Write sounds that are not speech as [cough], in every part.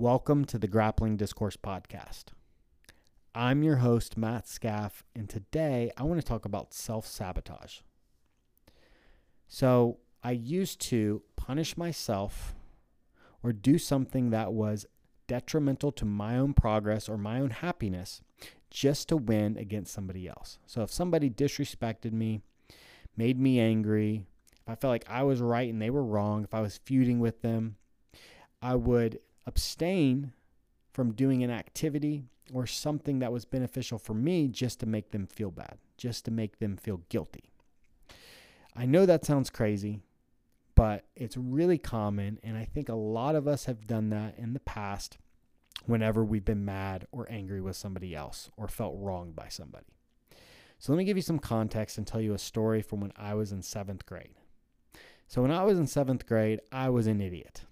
Welcome to the Grappling Discourse Podcast. I'm your host, Matt Scaff, and today I want to talk about self sabotage. So, I used to punish myself or do something that was detrimental to my own progress or my own happiness just to win against somebody else. So, if somebody disrespected me, made me angry, if I felt like I was right and they were wrong, if I was feuding with them, I would abstain from doing an activity or something that was beneficial for me just to make them feel bad, just to make them feel guilty. I know that sounds crazy, but it's really common. And I think a lot of us have done that in the past whenever we've been mad or angry with somebody else or felt wronged by somebody. So let me give you some context and tell you a story from when I was in seventh grade. So when I was in seventh grade, I was an idiot.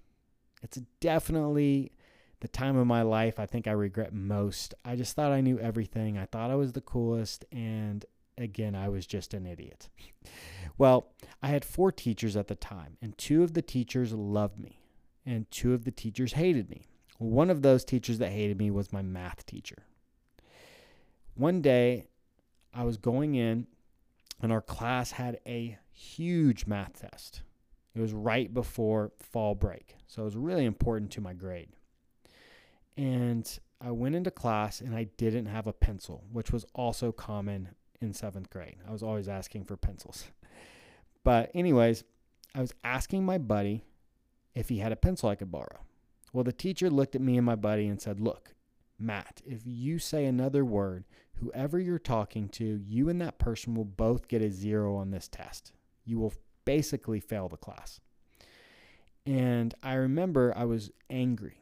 It's definitely the time of my life I think I regret most. I just thought I knew everything. I thought I was the coolest. And again, I was just an idiot. [laughs] well, I had four teachers at the time, and two of the teachers loved me, and two of the teachers hated me. One of those teachers that hated me was my math teacher. One day, I was going in, and our class had a huge math test. It was right before fall break. So it was really important to my grade. And I went into class and I didn't have a pencil, which was also common in seventh grade. I was always asking for pencils. But, anyways, I was asking my buddy if he had a pencil I could borrow. Well, the teacher looked at me and my buddy and said, Look, Matt, if you say another word, whoever you're talking to, you and that person will both get a zero on this test. You will basically fail the class. And I remember I was angry.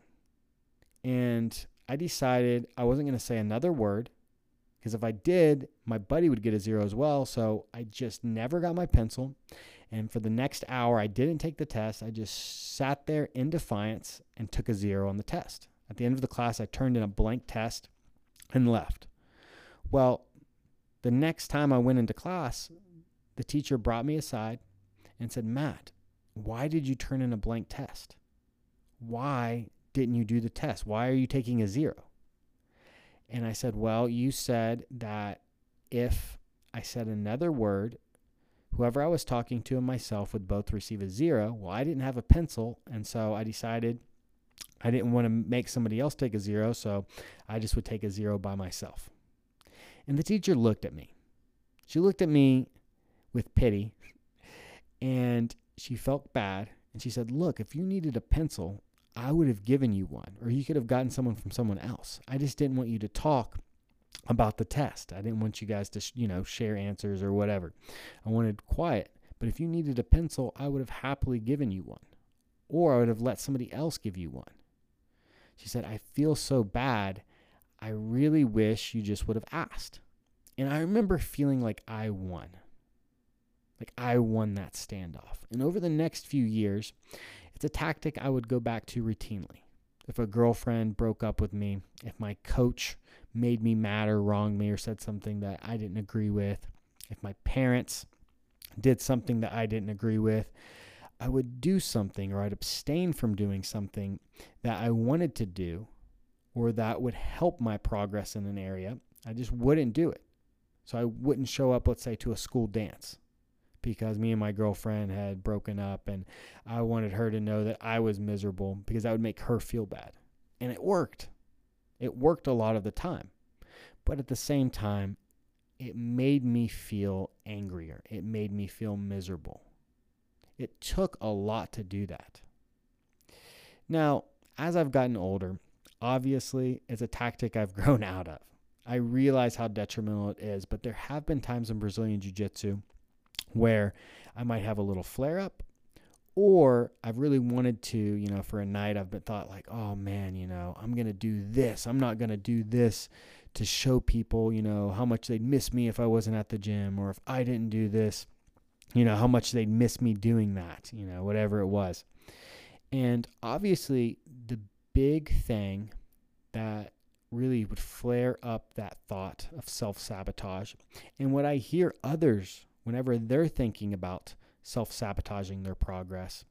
And I decided I wasn't going to say another word because if I did, my buddy would get a zero as well. So I just never got my pencil. And for the next hour, I didn't take the test. I just sat there in defiance and took a zero on the test. At the end of the class, I turned in a blank test and left. Well, the next time I went into class, the teacher brought me aside and said, Matt, why did you turn in a blank test? Why didn't you do the test? Why are you taking a zero? And I said, Well, you said that if I said another word, whoever I was talking to and myself would both receive a zero. Well, I didn't have a pencil, and so I decided I didn't want to make somebody else take a zero, so I just would take a zero by myself. And the teacher looked at me. She looked at me with pity and she felt bad and she said, Look, if you needed a pencil, I would have given you one, or you could have gotten someone from someone else. I just didn't want you to talk about the test. I didn't want you guys to, you know, share answers or whatever. I wanted quiet. But if you needed a pencil, I would have happily given you one, or I would have let somebody else give you one. She said, I feel so bad. I really wish you just would have asked. And I remember feeling like I won. Like I won that standoff. And over the next few years, it's a tactic I would go back to routinely. If a girlfriend broke up with me, if my coach made me mad or wronged me or said something that I didn't agree with, if my parents did something that I didn't agree with, I would do something or I'd abstain from doing something that I wanted to do or that would help my progress in an area. I just wouldn't do it. So I wouldn't show up, let's say, to a school dance because me and my girlfriend had broken up and I wanted her to know that I was miserable because that would make her feel bad. And it worked. It worked a lot of the time. But at the same time, it made me feel angrier. It made me feel miserable. It took a lot to do that. Now, as I've gotten older, obviously it's a tactic I've [laughs] grown out of. I realize how detrimental it is, but there have been times in Brazilian Jiu Jitsu where I might have a little flare up or I've really wanted to, you know, for a night I've been thought like, oh man, you know, I'm to do this. I'm not to do this to show people, you know, how much they'd miss me if I wasn't at the gym or if I didn't do this, you know, how much they'd miss me doing that, you know, whatever it was. And obviously, the big thing that really would flare up that thought of self sabotage and what I hear others whenever they're thinking about self sabotaging their progress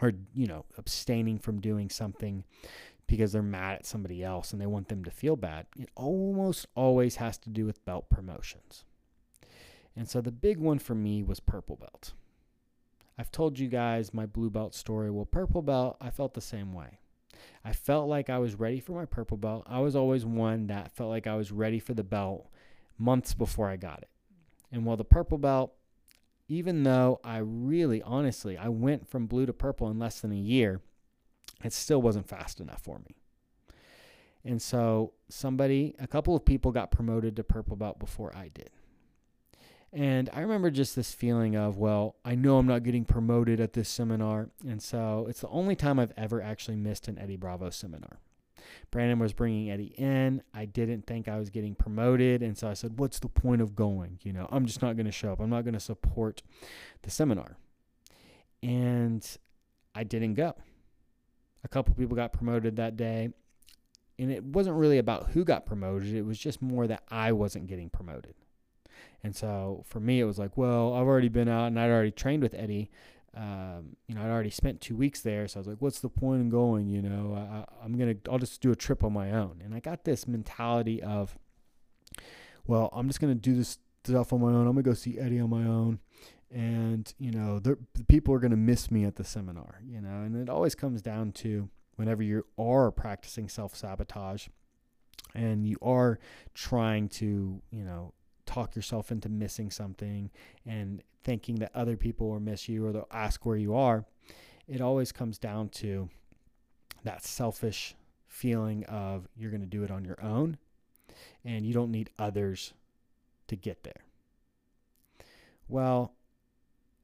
or, you know, abstaining from doing something because they're mad at somebody else and they want them to feel bad. It almost always has to do with belt promotions. And so the big one for me was purple belt. I've told you guys my blue belt story. Well, purple belt, I felt the same way. I felt like I was ready for my purple belt. I was always one that felt like I was ready for the belt months before I got it. And while the purple belt, even though I really, honestly, I went from blue to purple in less than a year, it still wasn't fast enough for me. And so somebody, a couple of people got promoted to purple belt before I did. And I remember just this feeling of, well, I know I'm not getting promoted at this seminar. And so it's the only time I've ever actually missed an Eddie Bravo seminar. Brandon was bringing Eddie in. I didn't think I was getting promoted. And so I said, what's the point of going? You know, I'm just not going to show up. I'm not going to support the seminar. And I didn't go. A couple people got promoted that day. And it wasn't really about who got promoted, it was just more that I wasn't getting promoted. And so for me, it was like, well, I've already been out and I'd already trained with Eddie. Um, you know, I'd already spent two weeks there. So I was like, what's the point in going? You know, I, I'm to, I'll just do a trip on my own. And I got this mentality of, well, I'm just to do this stuff on my own. I'm to go see Eddie on my own. And, you know, the people are to miss me at the seminar, you know, and it always comes down to whenever you are practicing self sabotage and you are trying to, you know, talk yourself into missing something and thinking that other people will miss you or they'll ask where you are, it always comes down to that selfish feeling of you're going to do it on your own and you don't need others to get there. Well,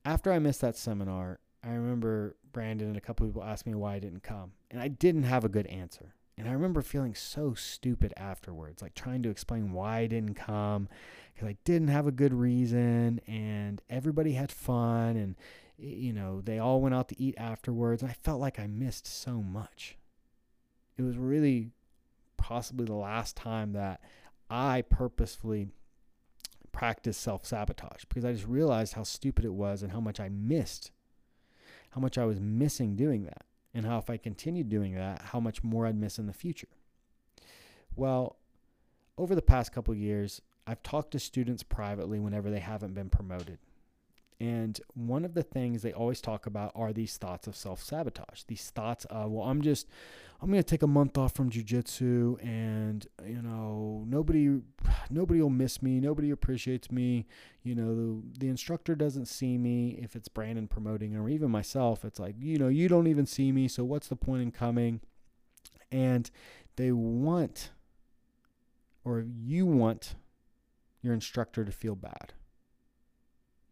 after I missed that seminar, I remember Brandon and a couple people asked me why I didn't come, and I didn't have a good answer. And I remember feeling so stupid afterwards, like trying to explain why I didn't come because I didn't have a good reason and everybody had fun and you know, they all went out to eat afterwards and I felt like I missed so much. It was really possibly the last time that I purposefully practiced self-sabotage because I just realized how stupid it was and how much I missed how much I was missing doing that and how if I continued doing that, how much more I'd miss in the future. Well, over the past couple years, I've talked to students privately whenever they haven't been promoted. And one of the things they always talk about are these thoughts of self sabotage. These thoughts of, well, I'm just, I'm going to take a month off from jujitsu and, you know, nobody, nobody will miss me. Nobody appreciates me. You know, the, the instructor doesn't see me. If it's Brandon promoting or even myself, it's like, you know, you don't even see me. So what's the point in coming? And they want, or you want your instructor to feel bad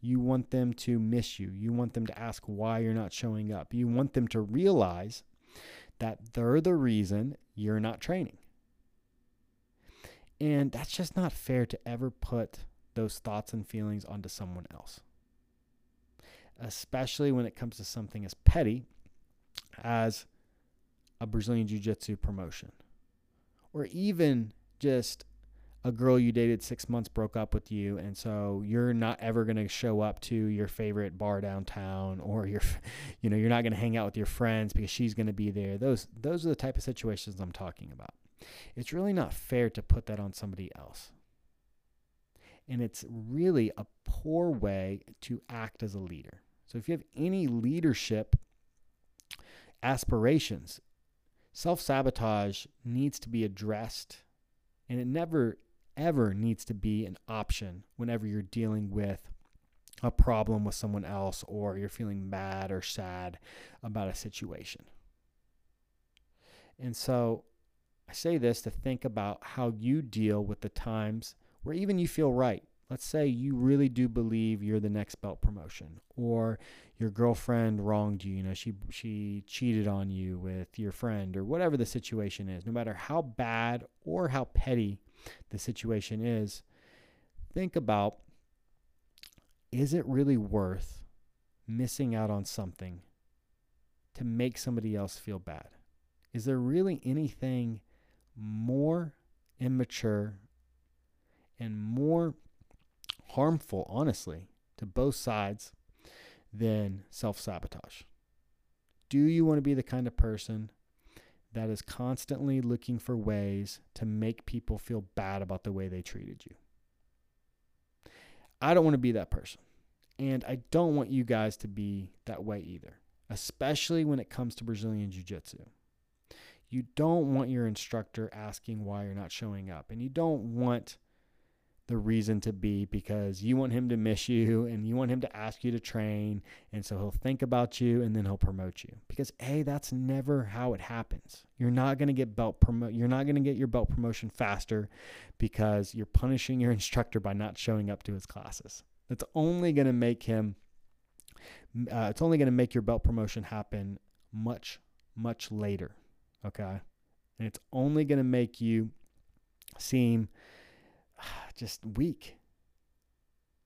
you want them to miss you. You want them to ask why you're not showing up. You want them to realize that they're the reason you're not training. And that's just not fair to ever put those thoughts and feelings onto someone else. Especially when it comes to something as petty as a Brazilian Jiu Jitsu promotion, or even just a girl you dated six months broke up with you, and so you're not ever going to show up to your favorite bar downtown, or your, [laughs] you know, you're not going to hang out with your friends because she's going to be there. Those those are the type of situations I'm talking about. It's really not fair to put that on somebody else. And it's really a poor way to act as a leader. So if you have any leadership aspirations, self sabotage needs to be addressed and it never ever needs to be an option whenever you're dealing with a problem with someone else or you're feeling mad or sad about a situation. And so I say this to think about how you deal with the times where even you feel right. Let's say you really do believe you're the next belt promotion or your girlfriend wronged you, you know, she she cheated on you with your friend or whatever the situation is. No matter how bad or how petty the situation is, think about is it really worth missing out on something to make somebody else feel bad? Is there really anything more immature and more harmful, honestly, to both sides than self sabotage? Do you want to be the kind of person that is constantly looking for ways to make people feel bad about the way they treated you. I don't want to be that person. And I don't want you guys to be that way either, especially when it comes to Brazilian Jiu Jitsu. You don't want your instructor asking why you're not showing up. And you don't want the reason to be because you want him to miss you and you want him to ask you to train. And so he'll think about you and then he'll promote you. Because A, that's never how it happens. You're not to get belt promote you're not to get your belt promotion faster because you're punishing your [laughs] instructor by not showing up to his classes. That's only to make him uh, it's only to make your belt promotion happen much much later, okay? And it's only to make you seem [sighs] just weak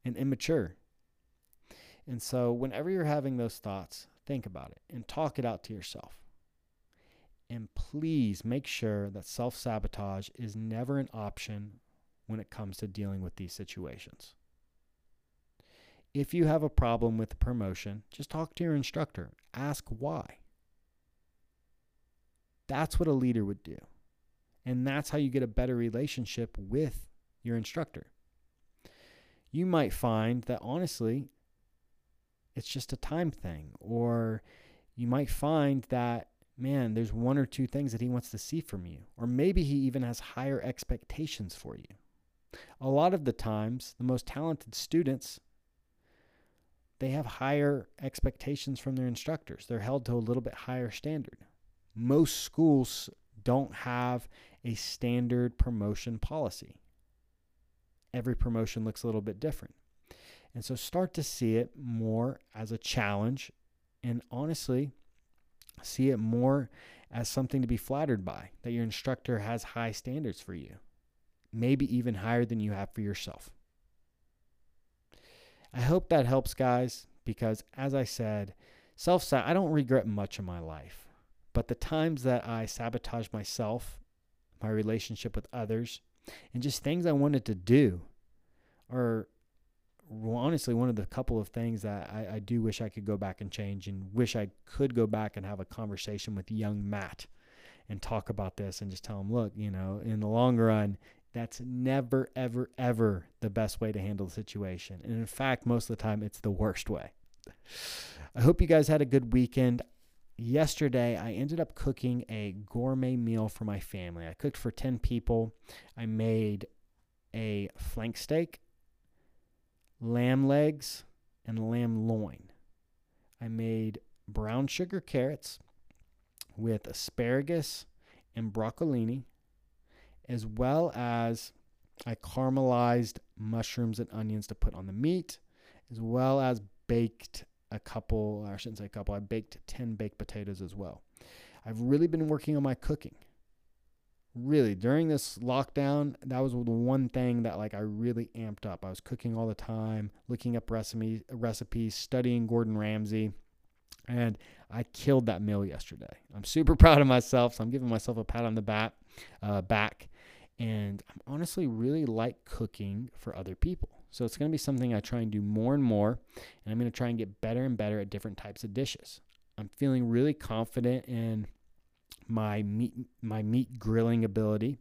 and immature. And so, whenever you're having those thoughts, think about it and talk it out to yourself. And please make sure that self sabotage is never an option when it comes to dealing with these situations. If you have a problem with the promotion, just talk to your instructor. Ask why. That's what a leader would do. And that's how you get a better relationship with your instructor. You might find that honestly, it's just a time thing, or you might find that, man, there's one or two things that he wants to see from you, or maybe he even has higher expectations for you. A lot of the times, the most talented students they have higher expectations from their instructors. They're held to a little bit higher standard. Most schools don't have a standard promotion policy every promotion looks a little bit different. And so start to see it more as a challenge and honestly see it more as something to be flattered by, that your instructor has high standards for you, maybe even higher than you have for yourself. I hope that helps, guys, because as I said, self I don't regret much in my life, but the times that I sabotage myself, my relationship with others, and just things I wanted to do are honestly one of the couple of things that I, I, do wish I could go back and change and wish I could go back and have a conversation with young Matt and talk about this and just tell him, look, you know, in the long run, that's never, ever, ever the best way to handle the situation. And in fact, most of the time, it's the worst way. I hope you guys had a good weekend yesterday I ended up cooking a gourmet meal for my family. I cooked for 10 people. I made a flank steak, lamb legs, and lamb loin. I made brown sugar carrots with asparagus and broccolini, as well as I caramelized mushrooms and onions to put on the meat, as well as baked a couple, I shouldn't say a couple, I baked 10 baked potatoes as well. I've really been working on my cooking. Really, during this lockdown, that was the one thing that like I really amped up. I was cooking all the time, looking up recipes, recipes, studying Gordon Ramsay, and I killed that meal yesterday. I'm super [laughs] proud of myself, so I'm giving myself a pat on the back. Uh, back, and I'm honestly really like cooking for other people. So it's going to be something I try and do more and more, and I'm going to try and get better and better at different types of dishes. I'm feeling really confident in my meat my meat grilling ability.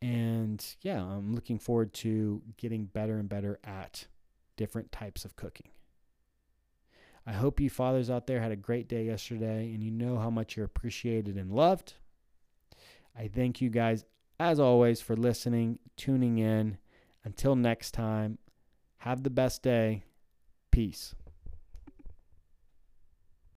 And yeah, I'm looking forward to getting better and better at different types of cooking. I hope you fathers out there had a great day yesterday and you know how much you're appreciated and loved. I thank you guys, as always, for listening, tuning in, until next time, have the best day. Peace.